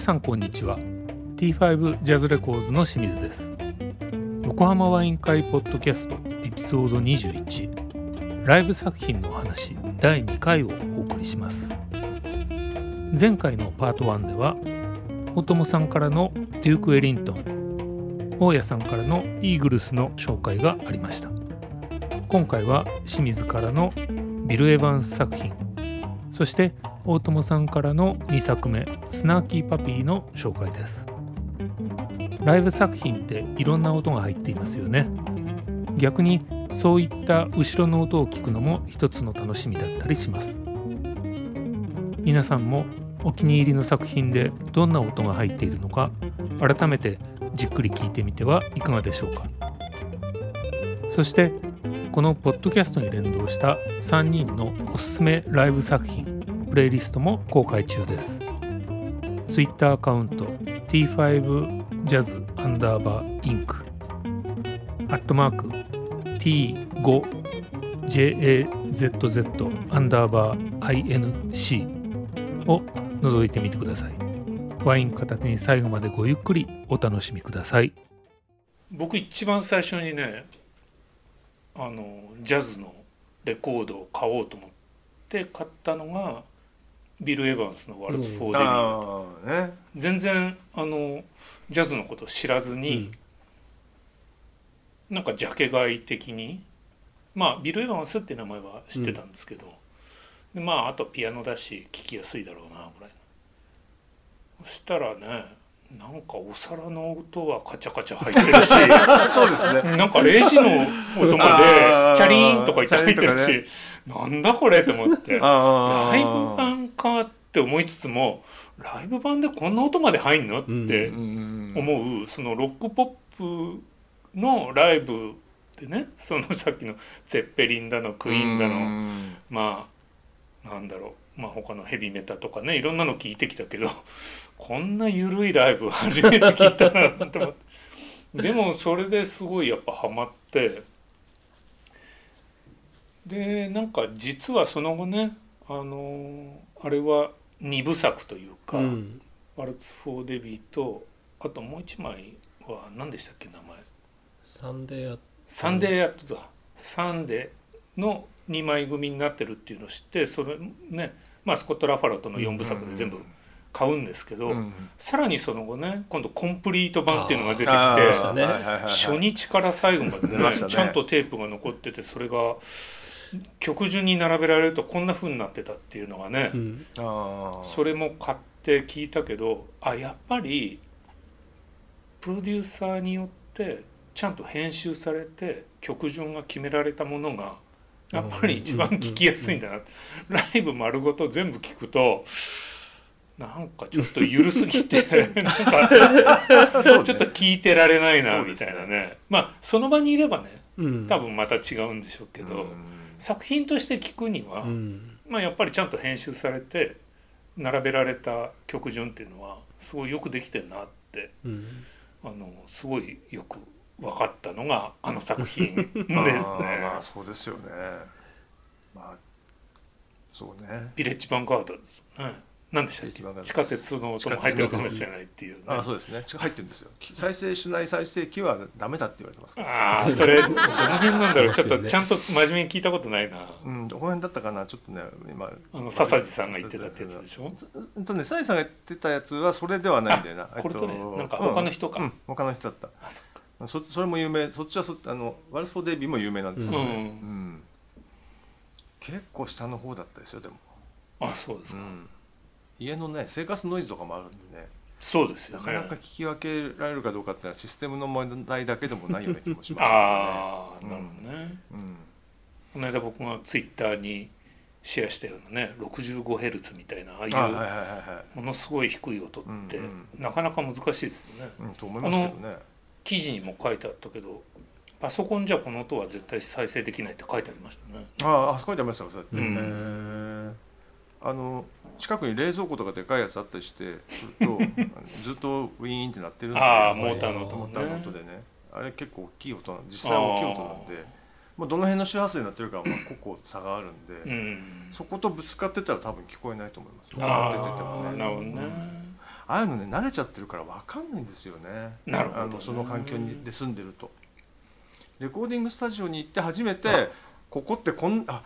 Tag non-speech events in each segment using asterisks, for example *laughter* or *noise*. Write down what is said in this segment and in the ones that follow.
皆さんこんにちは。T5 ジャズレコーズの清水です。横浜ワイン会ポッドキャストエピソード21ライブ作品のお話第2回をお送りします。前回のパート1では大友さんからのデューク・エリントン大家さんからのイーグルスの紹介がありました。今回は清水からのビル・エヴァンス作品そして大友さんからの2作目「スナーキーパピー」の紹介です。ライブ作品っていろんな音が入っていますよね。逆にそういった後ろの音を聞くのも一つの楽しみだったりします。皆さんもお気に入りの作品でどんな音が入っているのか改めてじっくり聞いてみてはいかがでしょうか。そしてこのポッドキャストに連動した3人のおすすめライブ作品プレイリストも公開中です。Twitter アカウント T5Jazz アンダーバーインクアットマーク T5JAZZ アンダーバー INC を覗いてみてください。ワイン片手に最後までごゆっくりお楽しみください。僕一番最初にねあのジャズのレコードを買おうと思って買ったのがビル・エヴァンスの「ワルツ・フォー・デビュー」ね、全然あのジャズのことを知らずに、うん、なんかジャケ買い的にまあビル・エヴァンスって名前は知ってたんですけど、うん、でまああとピアノだし聴きやすいだろうなぐらいそしたらねなんかお皿の音はカチャカチャ入ってるし *laughs* そうですね。なんかレジの音までチャリーンとか入ってるし、ね、なんだこれと思ってライブ版かって思いつつもライブ版でこんな音まで入んのって思うそのロックポップのライブでねそのさっきのゼッペリンだのクイーンだのまあなんだろうまあ他のヘビメタとかねいろんなの聞いてきたけど *laughs* こんな緩いライブ初めて聞いたなと思って。でもそれですごいやっぱハマって。でなんか実はその後ねあのあれは2部作というか、うん、ワルツ・フォー・デビーとあともう一枚は何でしたっけ名前。 Sunday at。 Sunday at だ。サンデーの2枚組になってるっていうのを知ってそれねまあスコット・ラファロとの4部作で全部買うんですけど、うん、さらにその後ね今度コンプリート版っていうのが出てきて、ね、初日から最後までねね、ちゃんとテープが残っててそれが曲順に並べられるとこんなふうになってたっていうのがね、うん、それも買って聞いたけどあやっぱりプロデューサーによってちゃんと編集されて曲順が決められたものがやっぱり一番聞きやすいんだな、ライブ丸ごと全部聞くとなんかちょっと緩すぎて *laughs* なんかちょっと聞いてられないなみたいなね、ね、まあその場にいればね多分また違うんでしょうけど、作品として聞くには、まあやっぱりちゃんと編集されて並べられた曲順っていうのはすごいよくできてるなって、あのすごいよく分かったのがあの作品ですね。*laughs* まあそうですよね。まあそうね。ビレッジヴァンガードです。ね。何でしたっけ？地下鉄の音も入ってるかもしれないっていう、ね、あそうですね。入ってるんですよ。再生しない再生機はダメだって言われてますああそれどの辺なんだろう？*laughs* ちょっとちゃんと真面目に聞いたことないな。うんどこ辺だったかな？ちょっとね今あの笹地さんが言ってたってやつでしょ？うんとね笹地さんが言ってたやつはそれではないんだよな。これとねなんか他の人か、うん、他の人だった。あそっかそそれも有名そっちはそあのワルスフォーデビーも有名なんですよね、うん、うん、結構下の方だったですよでも。あそうですか、うん。家のね生活ノイズとかもあるんでね。そうですよ、ね、なかなか聞き分けられるかどうかっていうのはシステムの問題だけでもないような気もします、ね、ああなるほどね、うん、この間僕がツイッターにシェアしたようなね 65Hz みたいなああいうものすごい低い音って、なかなか難しいですよね。うん、と思いますけどね。記事にも書いてあったけどパソコンじゃこの音は絶対再生できないって書いてありましたね。ああ書いてありましたそうやって。うんあの近くに冷蔵庫とかでかいやつあったりしてすると *laughs* ずっとウィーンってなってるんであモーターの音モーターの音でね。あれ結構大きい音実際大きい音なんでまあ、どの辺の周波数になってるかはまあ個々差があるんで、うん、そことぶつかってたら多分聞こえないと思います。あ出ててもね。なるほどねああいうのね慣れちゃってるから分かんないんですよね。なるほどね。あのその環境にで住んでると。レコーディングスタジオに行って初めてここってこんあ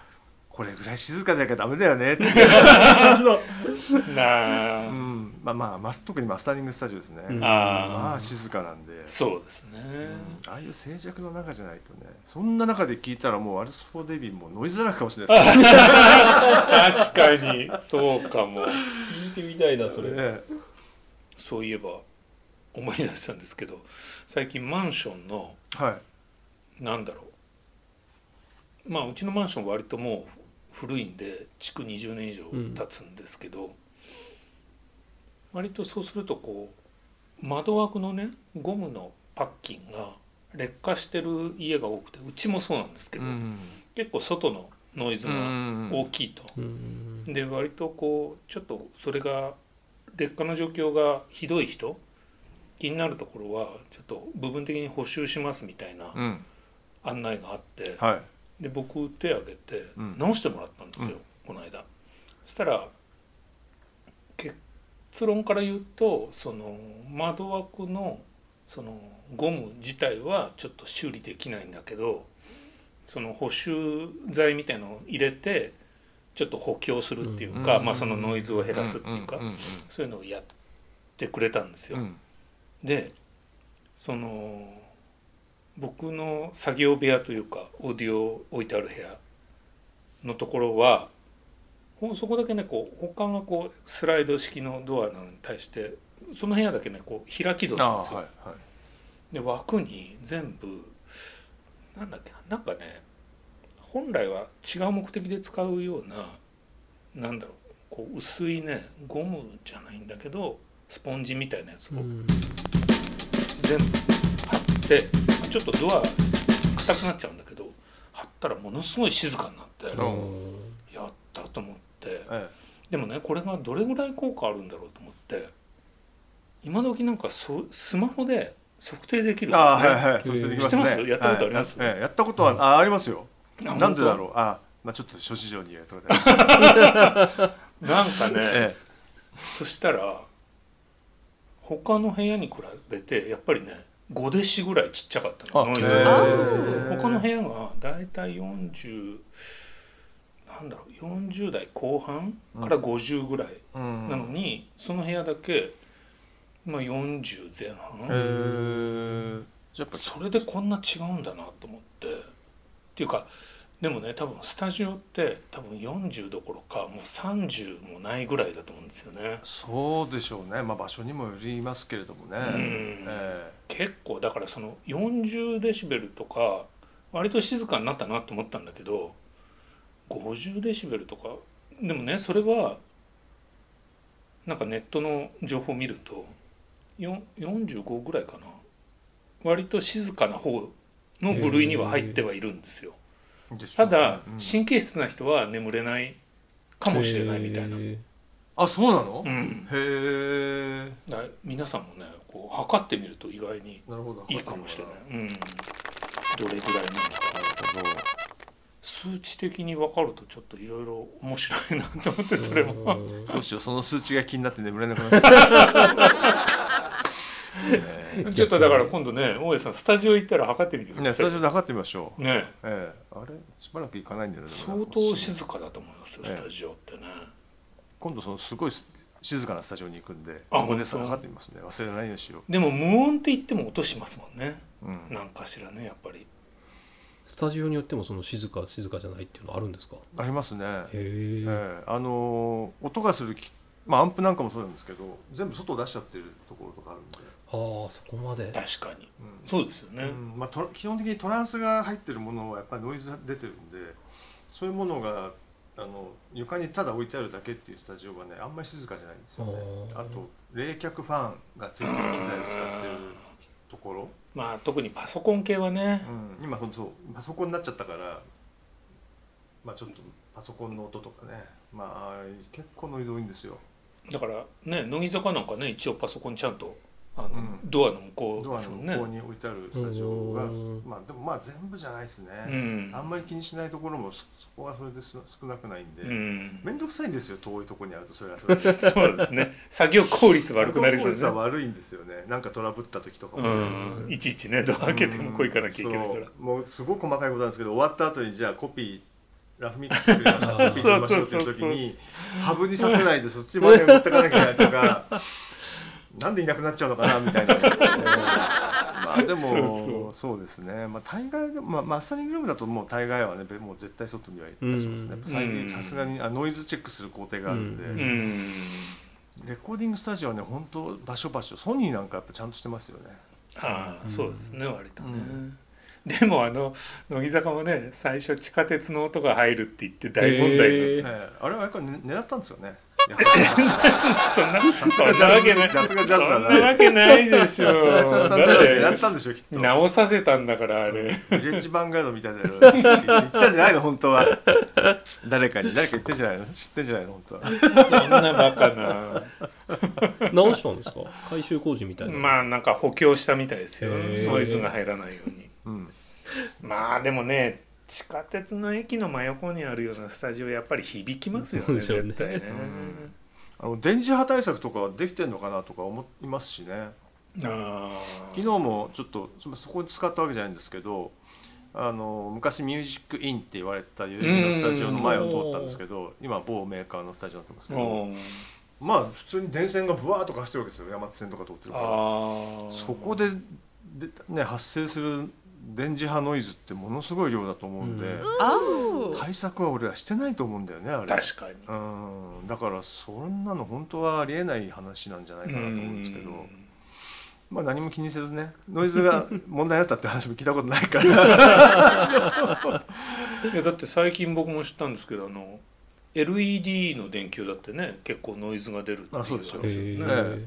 これぐらい静かじゃなきゃダメだよねって。*laughs* なあ、うん。まあまあマス特にマスタリングスタジオですね、うん。まああ静かなんで、そうですね、うん。ああいう静寂の中じゃないとねそんな中で聞いたらもうアルスフォーデビーもノイズだらけかもしれないですね。*laughs* 確かに。そうかも。聞いてみたいなそれ、ねそういえば思い出したんですけど最近マンションのはい。なんだろう。まあうちのマンション割ともう古いんで築20年以上経つんですけど、割とそうするとこう窓枠のねゴムのパッキンが劣化してる家が多くてうちもそうなんですけど、うん。結構外のノイズが大きいと。うん。で割とこうちょっとそれが劣化の状況がひどい人？気になるところはちょっと部分的に補修しますみたいなうん。案内があってはい。で僕手挙げてうん。直してもらったんですよ、うん。この間。そしたら結論から言うとその窓枠のそのゴム自体はちょっと修理できないんだけどその補修剤みたいのを入れてちょっと補強するっていうか、まあ、そのノイズを減らすっていうか、そういうのをやってくれたんですよ。うんでその僕の作業部屋というかオーディオを置いてある部屋のところはそこだけねこう他がこうスライド式のドアなのに対してその部屋だけねこう開き戸なんですよ。はいはいで枠に全部なんだっけななんかね本来は違う目的で使うようななんだろうこう薄いねゴムじゃないんだけどスポンジみたいなやつをうん。全部貼ってちょっとドア硬くなっちゃうんだけど貼ったらものすごい静かになってうん。やったと思って。えでもねこれがどれぐらい効果あるんだろうと思って今時なんかそスマホで測定できるんですね。ああはいはいますね。知ってます？やったことあります？はい。やええやったことはあありますよ。あなんでだろう？あまあちょっと諸事情にとありますなんかね、えそしたら他の部屋に比べてやっぱりね5デシぐらいちっちゃかったあのノイズ他の部屋がだいたい40なんだろう40代後半から50ぐらいえうん。なのに、その部屋だけ、まあ、40前半、やっぱそれでこんな違うんだなと思ってっていうかでもね多分スタジオって多分40どころかもう30もないぐらいだと思うんですよね。そうでしょうね。まあ場所にもよりますけれどもね。ん。え結構だからその40デシベルとか割と静かになったなと思ったんだけど50デシベルとかでもねそれはなんかネットの情報を見るとよ45ぐらいかな。割と静かな方の部類には入ってはいるんですよ。ただうん。神経質な人は眠れないかもしれないみたいな。へあそうなの？うん、へえ皆さんもねこう測ってみると意外にいいかもしれない。う。ん、どれぐらいなんだか。な。るほど。数値的に分かるとちょっといろいろ面白いなと思ってそれも。うん。どうしようその数値が気になって眠れなくなっちゃったねちょっとだから今度ね大江さんスタジオ行ったら測ってみてくねださい。スタジオで測ってみましょう。ね。ええ。あれ？しばらく行かないんだよ相ね。当静かだと思いますよええ。スタジオってね。今度そのすごい静かなスタジオに行くんであそこで測ってみますね。忘れないようにしよでも無音って言っても音しますもんね。う、うん、なんかしらねやっぱり。スタジオによってもその静か静かじゃないっていうのあるんですか？ありますね。へえ。ええ。あのー音がするきまあアンプなんかもそうなんですけど全部外出しちゃってるところとかあるんで、ああそこまで。確かに。うん。そうですよね、うん。まあ、トラ基本的にトランスが入ってるものはやっぱりノイズが出てるんでそういうものがあの床にただ置いてあるだけっていうスタジオがねあんまり静かじゃないんですよね。あと冷却ファンがついてる機材を使ってるところ、まあ特にパソコン系はね。うん、今そのそうパソコンになっちゃったからまあちょっとパソコンの音とかね。まあ結構ノイズ多いんですよ。だからね乃木坂なんかね一応パソコンちゃんとあの、うん。ドアの向こうドアのですもんね。向こうに置いてあるスタジオがうん。まあでもまあ全部じゃないですね、うん。あんまり気にしないところもそそこはそれです少なくないんで、うん。面倒くさいんですよ遠いところにあるとそれは。それでそうですね。作業効率悪くなりそうですね。効率は悪いんですよね。なんかトラブった時とかもうね、ん。いちいちねドア開けて向こう行かなきゃいけないからもうすごく細かいことなんですけど終わった後にじゃあコピーラフミックス作りました。コピー取りましょうっていう時にハブにさせないでそっちまで持ってかなきゃいけないとかなんでいなくなっちゃうのかなみたいな、う *laughs* んまあでもそうそう。ですね、まあ、大概でまあ、マスタリングルームだともう大概はねもう絶対外には出しますね。うん。最うん。近さすがにあノイズチェックする工程があるんで、うん。うんレコーディングスタジオはね本当場所場所ソニーなんかやっぱちゃんとしてますよね。ああそうですね割とね、うん。でもあの乃木坂もね最初地下鉄の音が入るって言って大問題になって、ええ。あれはやっぱりね狙ったんですよね *laughs* そんなそすがんなわけない。さすがジャズだな。そんなわけないでしょ。さんだっだって狙てったんでしょきっと直させたんだからあれ。ヴィレッジヴァンガードみたいなの。言ってたんじゃないの本当は。誰かに。誰か言ってんじゃないの？知ってんじゃないの本当は。そんなバカな。直したんですか？改修工事みたいな。まあなんか補強したみたいですよ。へー。ノイズが入らないように。うん。まあでもね地下鉄の駅の真横にあるようなスタジオやっぱり響きますよねね。絶対ね。あの電磁波対策とかはできてんのかなとか思いますしね。あ昨日もちょっとそそこに使ったわけじゃないんですけどあの昔ミュージックインって言われた有名なスタジオの前を通ったんですけど今某メーカーのスタジオになってますけあどまあ普通に電線がブワーッとか走ってるわけですよ。山手線とか通ってるから。あそこでで、ね、発生する電磁波ノイズってものすごい量だと思うんで、うん。対策は俺はしてないと思うんだよねあれ。確かに。うん。だからそんなの本当はありえない話なんじゃないかなと思うんですけど、まあ何も気にせずねノイズが *laughs* 問題だったって話も聞いたことないから。いやだって最近僕も知ったんですけどあの LED の電球だってね結構ノイズが出るっていうあそうですよ。ねえ。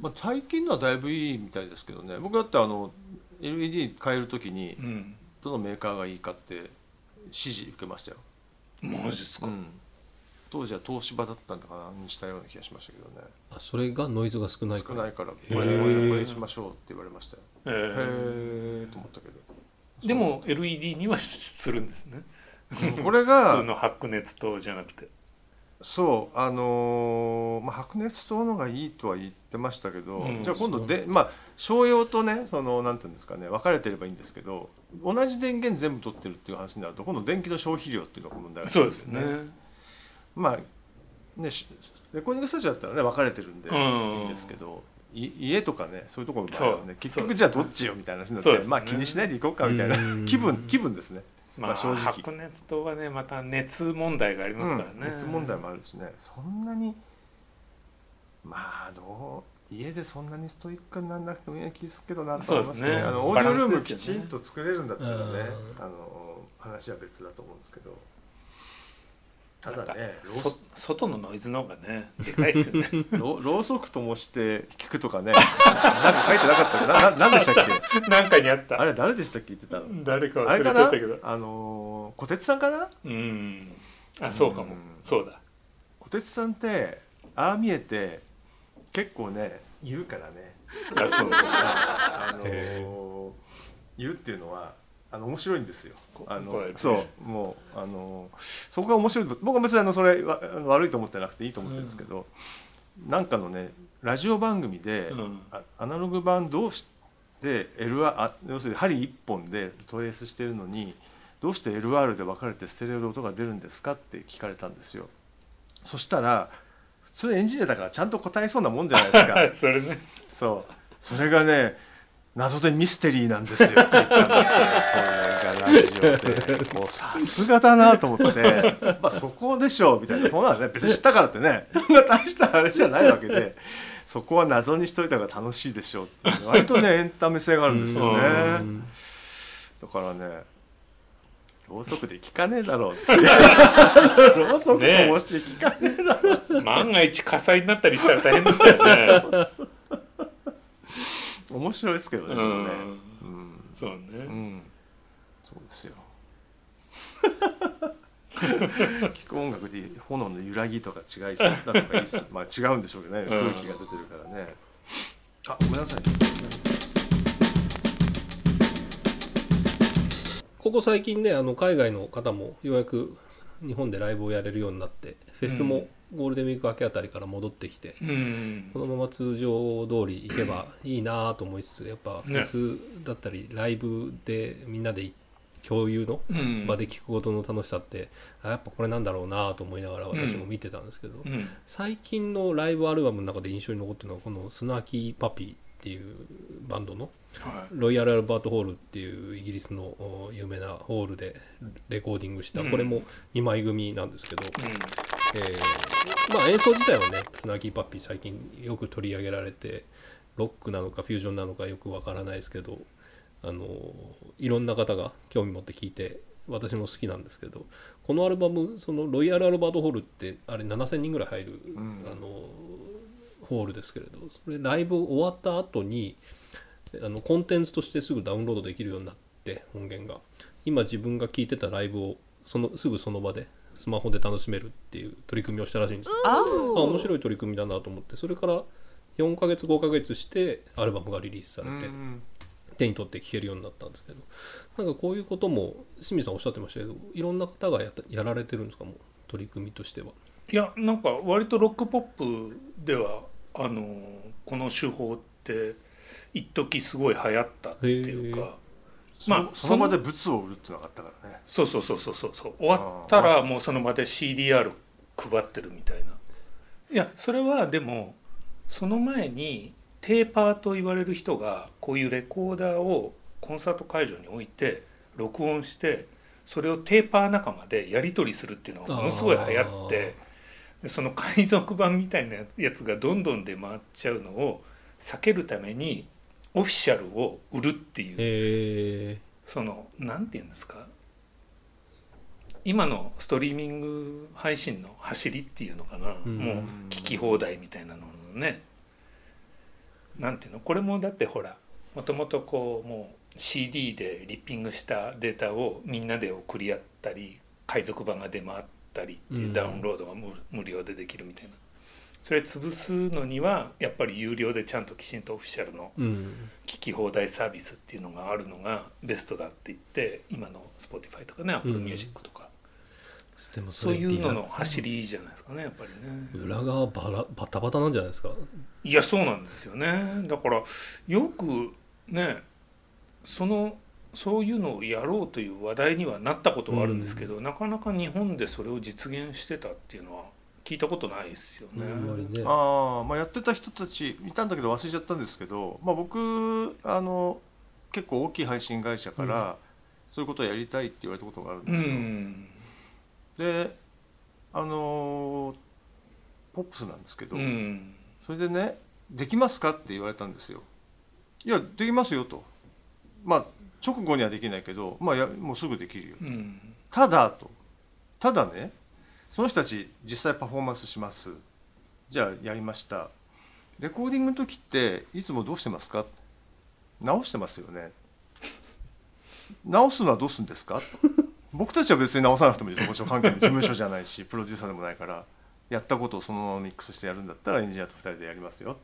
まあ最近のはだいぶいいみたいですけどね。僕だってあの LED 変える時にうん。どのメーカーがいいかって指示受けましたよ、マジですか、うん、当時は東芝だったんだかなにしたような気がしましたけどね。あそれがノイズが少ないから。少ないからこれこにしましょうって言われましたよ。えへーえと思ったけど。でも LED には *laughs* するんですね。これ *laughs* 普が通の白熱灯じゃなくてそうあのーまあ、白熱灯のがいいとは言ってましたけど、うん。じゃあ今度でまあ商用とねそのなんていうんですかね分かれてればいいんですけど同じ電源全部取ってるっていう話になると今度電気の消費量っていうのが問題があそうですね。まあねしレコーディングスタジオだったらね分かれてるんでうん。いいんですけど、い家とかねそういうところの場合はね結局じゃあどっちよみたいな話になって、ね。まあ気にしないでいこうかみたいなうん。*laughs* 気分気分ですね。まあまあ正直。白熱灯はねまた熱問題がありますからね、うん熱問題もあるしね。そんなにまあどう家でそんなにストイックにならなくてもいい気するけどなと思いますそうですね。あのオーディオルームきちんと作れるんだったらねうん。あの話は別だと思うんですけどたなんかだね外のノイズの方がねでかいですよね。ろろうそくともして聞くとかねなんか書いてなかったなななんでしたっけ？*laughs* なんかにあった。あれ誰でしたっけ言ってたの？誰か忘れちゃったけど。あの小鉄さんかな？うんあそうかも、うん。そうだ。小鉄さんってああ見えて結構ね言うからね。あそう。*laughs* だあの言うっていうのはあの面白いんですよ。あのそうもうあのーそこが面白い僕は別にあのそれ悪いと思ってなくていいと思ってるんですけど、なんかのねラジオ番組で、うんあアナログ版どうして LR あ要するに針1本でトレースしてるのにどうして LR で分かれてステレオで音が出るんですかって聞かれたんですよ。そしたら普通エンジニアだからちゃんと答えそうなもんじゃないですか。*laughs* それねそうそれがね謎でミステリーなんですよ。って言ったんですよこれがラジオで。*laughs* もうさすがだなと思って。*laughs* まあそこでしょうみたいな。そんなのね。別に知ったからってね。そんな大したあれじゃないわけで。*laughs* そこは謎にしといた方が楽しいでしょうっていう。割とねエンタメ性があるんですようねん。だからねろうそくで聞かねえだろうって。ろうそくともして聞かねえだろう万が一火災になったりしたら大変ですよね面白いですけどねうでもね。んうん。そうね、うん、そうですよ。*laughs* 聞く音楽で炎の揺らぎとか違いそうだとかいいっすまあ違うんでしょうけどね、うん。空気が出てるからね。あごめんなさい。ここ最近ねあの海外の方もようやく日本でライブをやれるようになってフェスもゴールデンウィーク明けあたりから戻ってきて、うん。このまま通常通り行けばいいなと思いつつやっぱフねェスだったりライブでみんなで共有のうん。場で聞くことの楽しさって、あやっぱこれなんだろうなと思いながら私も見てたんですけど、うん。最近のライブアルバムの中で印象に残ってるのはこのスナーキーパピーっていうバンドのはロイヤル・アルバート・ホールっていうイギリスのお有名なホールでレコーディングした、うん。これも2枚組なんですけど、いえーまあ、演奏自体はねスナーキーパッピー最近よく取り上げられてロックなのかフュージョンなのかよくわからないですけどあのいろんな方が興味持って聴いて私も好きなんですけどこのアルバムそのロイヤル・アルバート・ホールってあれ7000人ぐらい入る、ん。あのホールですけれどそれライブ終わった後にあのコンテンツとしてすぐダウンロードできるようになって音源が。今自分が聴いてたライブをそのすぐその場でスマホで楽しめるっていう取り組みをしたらしいんですよ。あ面白い取り組みだなと思って。それから4ヶ月5ヶ月してアルバムがリリースされてうん手に取って聴けるようになったんですけど。なんかこういうことも清水さんおっしゃってましたけどいろんな方がややられてるんですか？もう取り組みとしては。いやなんか割とロックポップではあのこの手法って一時すごい流行ったっていうへかそまあその場で物を売るってのがあったからね。そうそうそうそうそうそう終わったらもうその場で CDR 配ってるみたいな。いやそれはでもその前にテーパーと言われる人がこういうレコーダーをコンサート会場に置いて録音してそれをテーパー仲間でやり取りするっていうのがものすごい流行ってでその海賊版みたいなやつがどんどん出回っちゃうのを避けるためにオフィシャルを売るっていうえそのなんて言うんですか今のストリーミング配信の走りっていうのかな、うん。もう聞き放題みたいなののね。なんていうのこれもだってほらもともとこうもう CD でリッピングしたデータをみんなで送り合ったり海賊版が出回ったりっていううん。ダウンロードが無無料でできるみたいなそれ潰すのにはやっぱり有料でちゃんときちんとオフィシャルの聞き放題サービスっていうのがあるのがベストだって言って今の Spotify とかね Apple うん。Music とか、でもそういうのの走りじゃないですかねやっぱりね。裏側バラバタバタなんじゃないですか？いやそうなんですよね。だからよくねそのそういうのをやろうという話題にはなったことはあるんですけど、なかなか日本でそれを実現してたっていうのは聞いたことないですよね。あんああまあやってた人たちいたんだけど忘れちゃったんですけど、まあ、僕あの結構大きい配信会社から、そういうことをやりたいって言われたことがあるんうですよ。んであのポップスなんですけど、うんそれでね「できますか?」って言われたんですよ。いやできますよと。まあ直後にはできないけど、まあ、やもうすぐできるよ。うんただとただねその人たち実際パフォーマンスします。じゃあやりました。レコーディングの時っていつもどうしてますか？直してますよね。直すのはどうするんですか？僕たちは別に直さなくてもいいですもちろん関係の事務所じゃないしプロデューサーでもないから。やったことをそのままミックスしてやるんだったらエンジニアと2人でやりますよ。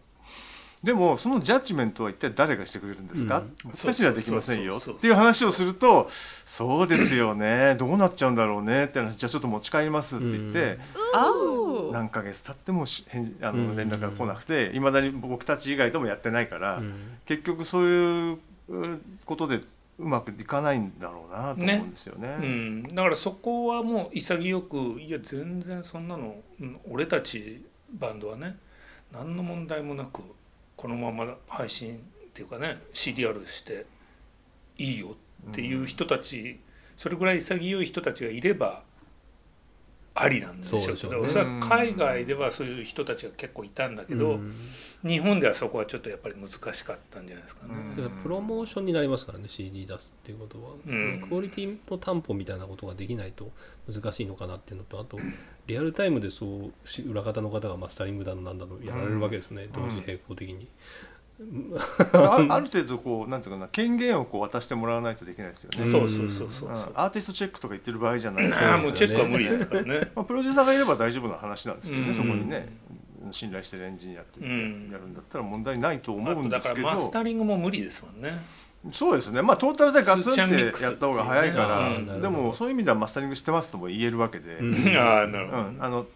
でもそのジャッジメントは一体誰がしてくれるんですか、うん。僕たちにはできませんよ。っていう話をするとそうですよね。どうなっちゃうんだろうね。って話。じゃあちょっと持ち帰りますって言って、Oh. 何ヶ月経ってもし返事あうん。の連絡が来なくていまだに僕たち以外ともやってないから、うん。結局そういううことでうまくいかないんだろうなと思うんですよね。うん、だからそこはもう潔くいや全然そんなの、うん俺たちバンドはね何の問題もなくこのまま配信っていうかね CDR していいよっていう人たち、それぐらい潔い人たちがいればありなんでしょうけうね。それは海外ではそういう人たちが結構いたんだけど、うん。日本ではそこはちょっとやっぱり難しかったんじゃないですかね。うん。プロモーションになりますからね CD 出すっていうことは、うん。クオリティの担保みたいなことができないと難しいのかなっていうのとあとリアルタイムでそうし裏方の方がマスタリングだのなんだのやられるわけですね、うん。同時並行的に、あ *laughs* ある程度こうなんていうかな権限をこう渡してもらわないとできないですよね。そうそうそうそう。アーティストチェックとか言ってる場合じゃないですもうチェックは無理ですからね。*laughs* まあ、プロデューサーがいれば大丈夫な話なんですけどね、うん。そこにね信頼してるエンジニアというかうん。やるんだったら問題ないと思うんですけど、からマスタリングも無理ですもんね。そうですね。まあトータルでガツンってやった方が早いかってら、でもそういう意味ではマスタリングしてますとも言えるわけで、うん。ああなるほど、うん。あの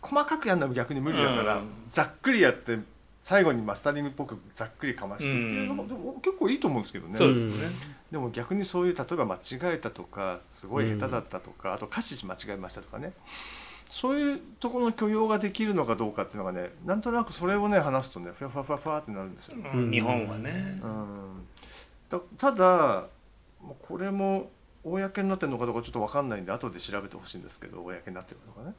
細かくやるのは逆に無理だから、うん。ざっくりやって最後にマスタリングっぽくざっくりかましてっていうのも、うん。でも結構いいと思うんですけどね。そうですね、でも逆にそういう例えば間違えたとかすごい下手だったとか、あと歌詞間違えましたとかね。そういうところの許容ができるのかどうかっていうのがねなんとなくそれをね話すとねふわふわふわふわってなるんですよ。うん。日本はね。う、ん、たただこれも公になってるのかどうかちょっと分かんないんで後で調べてほしいんですけど公になってるのかね。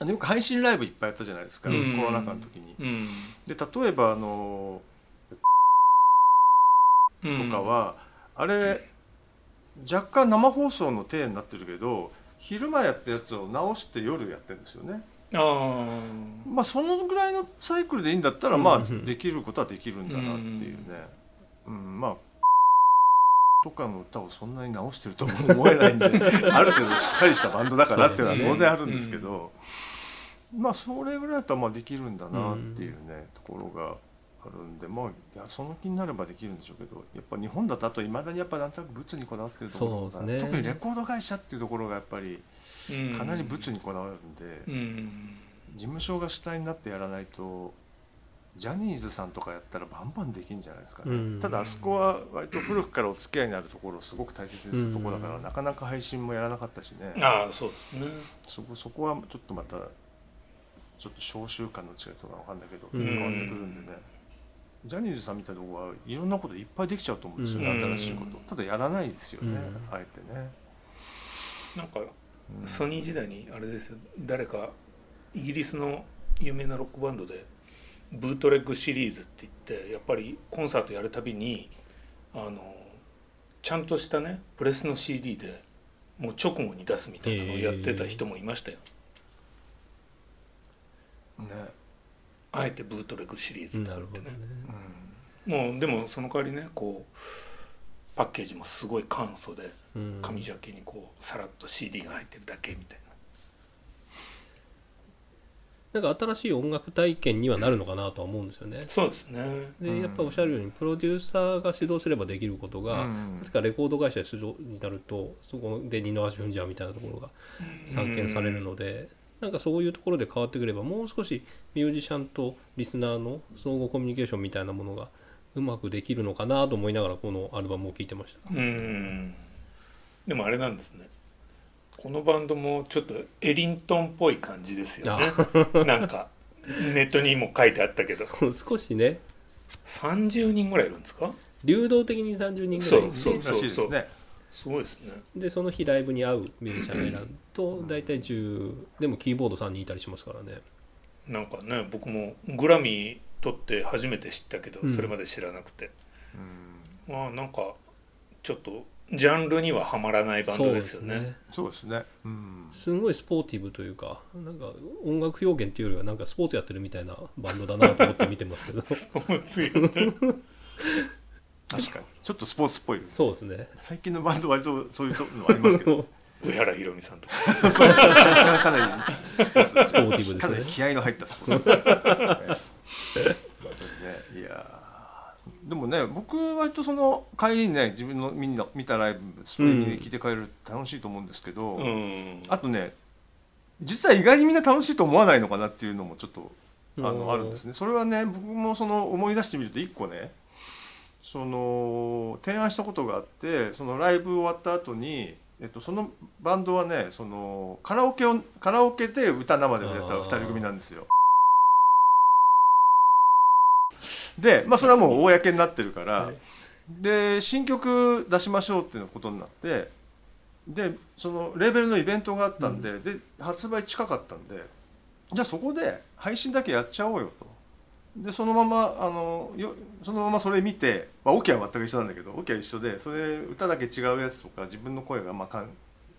あのよく配信ライブいっぱいやったじゃないですか、うん。コロナ禍の時に。うん。で例えばあのうんとかは、あれ若干生放送の体になってるけど昼間やったやつを直して夜やってるんですよね。ああまあそのぐらいのサイクルでいいんだったら、うん。まあできることはできるんだなっていうね。うん、まあとかの歌をそんなに直してるとも思えないんで *laughs* ある程度しっかりしたバンドだからっていうのは当然あるんですけど、まあそれぐらいだったらまあできるんだなっていうね、ところがあるんでまあいやその気になればできるんでしょうけどやっぱ日本だとあといまだにやっぱなんとなく物にこだわってるところが、ね。特にレコード会社っていうところがやっぱりかなり物にこだわるんで、うん。事務所が主体になってやらないとジャニーズさんとかやったらバンバンできるんじゃないですかね、うん。ただあそこは割と古くからお付き合いになるところをすごく大切にするところだから、うん。なかなか配信もやらなかったしね。ああそうですね。そこそこはちょっとまたちょっと召集感の違いとかわかんないけど、うん。変わってくるんでね。ジャニーズさんみたいなとこはいろんなこといっぱいできちゃうと思うんですよね、うん。新しいこと。ただやらないですよね、うん。あえてね、なんかうん。ソニー時代にあれですよ。誰かイギリスの有名なロックバンドでブートレッグシリーズって言ってやっぱりコンサートやるたびにあのちゃんとしたねプレスの CD でもう直後に出すみたいなのをやってた人もいましたよ、ね。あえてブートレッグシリーズってあるってね。なるほどね。うん。もうでもその代わりねこうパッケージもすごい簡素でうん。紙ジャケにこうさらっと CD が入ってるだけみたいなんか新しい音楽体験にはなるのかなとは思うんですよね。なそうですね。でやっぱおっしゃるようにプロデューサーが主導すればできることが、うん。いつかレコード会社主導になるとそこで二の足踏んじゃうみたいなところが散見されるので、なんかそういうところで変わってくればもう少しミュージシャンとリスナーの相互コミュニケーションみたいなものがうまくできるのかなと思いながらこのアルバムを聴いてました。うん。でもあれなんですねこのバンドもちょっとエリントンっぽい感じですよね。なんかネットにも書いてあったけど。少しね。30人ぐらいいるんですか？流動的に30人ぐらいいてそうらしいですね。すごいですね。でその日ライブに合うミュージシャンを選ぶと大体10でもキーボード3人いたりしますからね。なんかね僕もグラミー取って初めて知ったけど、うん。それまで知らなくて。うん。まあなんかちょっとジャンルにははまらないバンドですよね。そうですね。うん。すごいスポーティブというかなんか音楽表現っていうよりはなんかスポーツやってるみたいなバンドだなと思って見てますけど。そう強い。確かに。ちょっとスポーツっぽい。そうですね。最近のバンド割とそういうのありますけど。上原ひろみさんとか。かなりスポーツスポーティブですね。かなり気合の入ったスポーツでもね僕割とその帰りにね自分のみんな見たライブそれに聞いて帰る楽しいと思うんですけど、うん。あとね実は意外にみんな楽しいと思わないのかなっていうのもちょっとあのあるんですね。それはね僕もその思い出してみると一個ねその提案したことがあってそのライブ終わった後にえっとそのバンドはねそのカラオケをカラオケで歌生で歌ったあー2人組なんですよ。でまあそれはもう公になってるから、はい。で新曲出しましょうっていうことになってでそのレーベルのイベントがあったんで,、で発売近かったんでじゃあそこで配信だけやっちゃおうよと。でそのままあのよそのままそれ見て、まあ、オケは全く一緒なんだけどオケは一緒でそれ歌だけ違うやつとか自分の声がまあか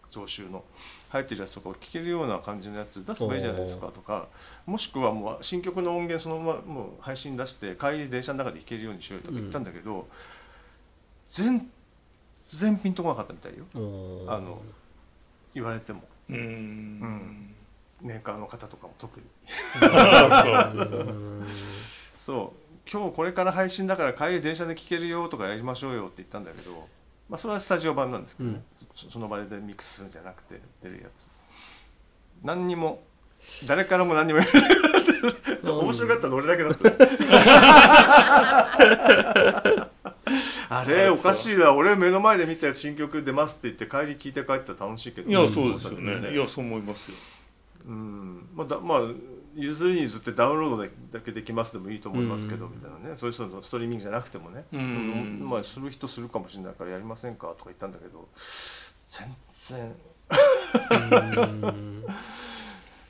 聴衆の入ってるやつとかを聴けるような感じのやつ出せばいいじゃないですかとかもしくはもう新曲の音源そのままもう配信出して帰り電車の中で弾けるようにしようよとか言ったんだけど、全然ピンとこなかったみたいよ。うんあの言われても。うん。うん。メーカーの方とかも特に。うん。*laughs* そう。今日これから配信だから帰り電車で聴けるよとかやりましょうよって言ったんだけど、まあ、それはスタジオ版なんですけどね、そその場でミックスするんじゃなくて出るやつ。何にも誰からも何にも言われない。面白かったの俺だけだった。*laughs* あれおかしいな俺目の前で見た新曲出ますって言って帰り聞いて帰ったら楽しいけど。いやそうですよね。いやそう思いますよ。うん。まあだまあゆずにずってダウンロードだけできますでもいいと思いますけど、みたいなねそういう人のストリーミングじゃなくてもね、うんまあする人するかもしれないからやりませんかとか言ったんだけど全然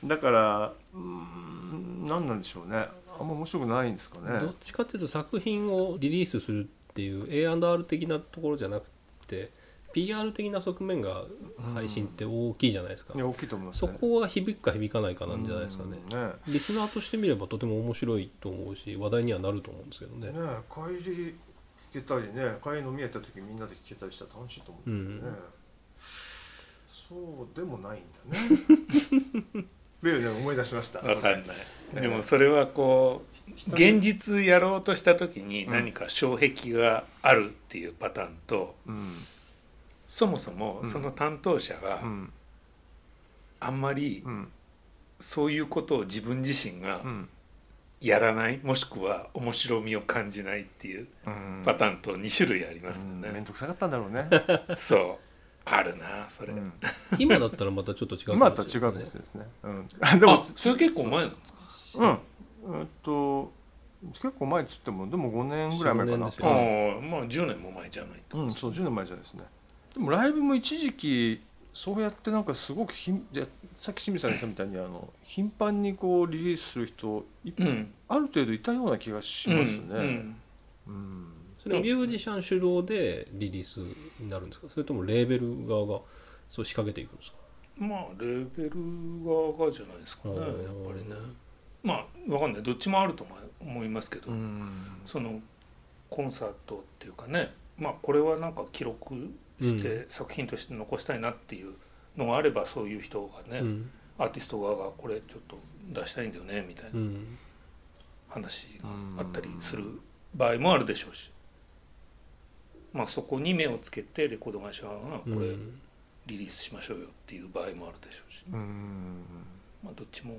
だからうん何なんでしょうねあんま面白くないんですかねどっちかっていうと作品をリリースするっていう A&R 的なところじゃなくて PR 的な側面が配信って大きいじゃないですか、いや大きいと思いますそねこは響くか響かないかなんじゃないですかね、うん。ねリスナーとしてみればとても面白いと思うし話題にはなると思うんですけどね。ね帰り聞けたりね帰り飲み屋行った時みんなで聞けたりしたら楽しいと思うんだけどね、そうでもないんだね。*laughs* ベルね思い出しました。わかんない。ねでもそれはこう現実やろうとした時に何か障壁があるっていうパターンとうんそもそもうん。その担当者がうん。あんまりうん。そういうことを自分自身がうん。やらないもしくは面白みを感じないっていううん。パターンと2種類ありますようん。面ね。倒くさかったんだろうね、*laughs* そう。あるなそれ。うん。*laughs* 今だったらまたちょっと違うかも今とは違うかもしれないしれないですね、うん、でもあそれ結構前なんですか？うん。えっと結構前っつってもでも5年ぐらい前かな。4-5年ですあよあまあ10年も前じゃないと。うんそう10年前じゃないですねでもライブも一時期そうやってなんかすごくひんじゃさっき清水さんが言ったみたいにあの頻繁にこうリリースする人いうん。ある程度いたような気がしますね、うんうん。うん。それはミュージシャン主導でリリースになるんですか？それともレーベル側がそう仕掛けていくんですか？まあレーベル側がじゃないですかねやっうんぱりね。まあわかんない。どっちもあると思い思いますけど、うん。そのコンサートっていうかね。まあこれはなんか記録して作品として残したいなっていうのがあればそういう人がね、うん。アーティスト側がこれちょっと出したいんだよねみたいなうん。話があったりする場合もあるでしょうし、まあそこに目をつけてレコード会社がこれうん。リリースしましょうよっていう場合もあるでしょうし、うん。まあどっちも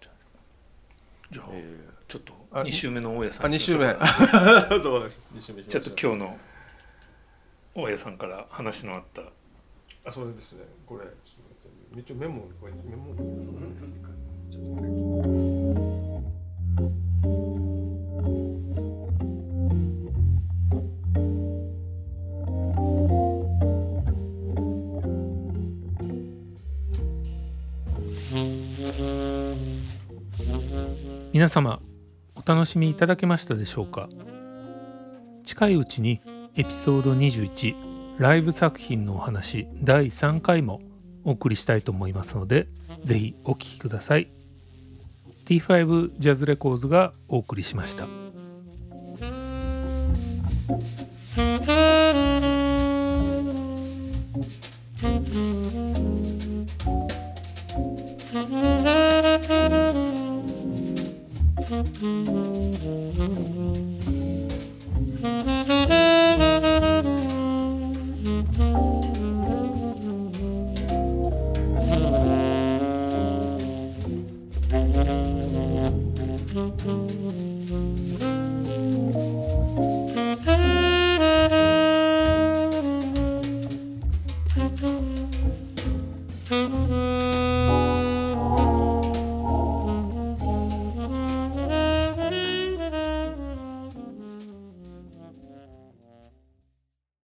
じゃないですか。じゃあ、えちょっとあ2週目の大家さん2週 *laughs* *laughs* 目。ちょっと今日の大家さんから話のあった。あそうですね。これちょっと待って一応メモこれメモちょっと待って皆様お楽しみいただけましたでしょうか？近いうちにエピソード21ライブ作品のお話第3回もお送りしたいと思いますのでぜひお聴きください。T5 ジャズレコーズがお送りしました「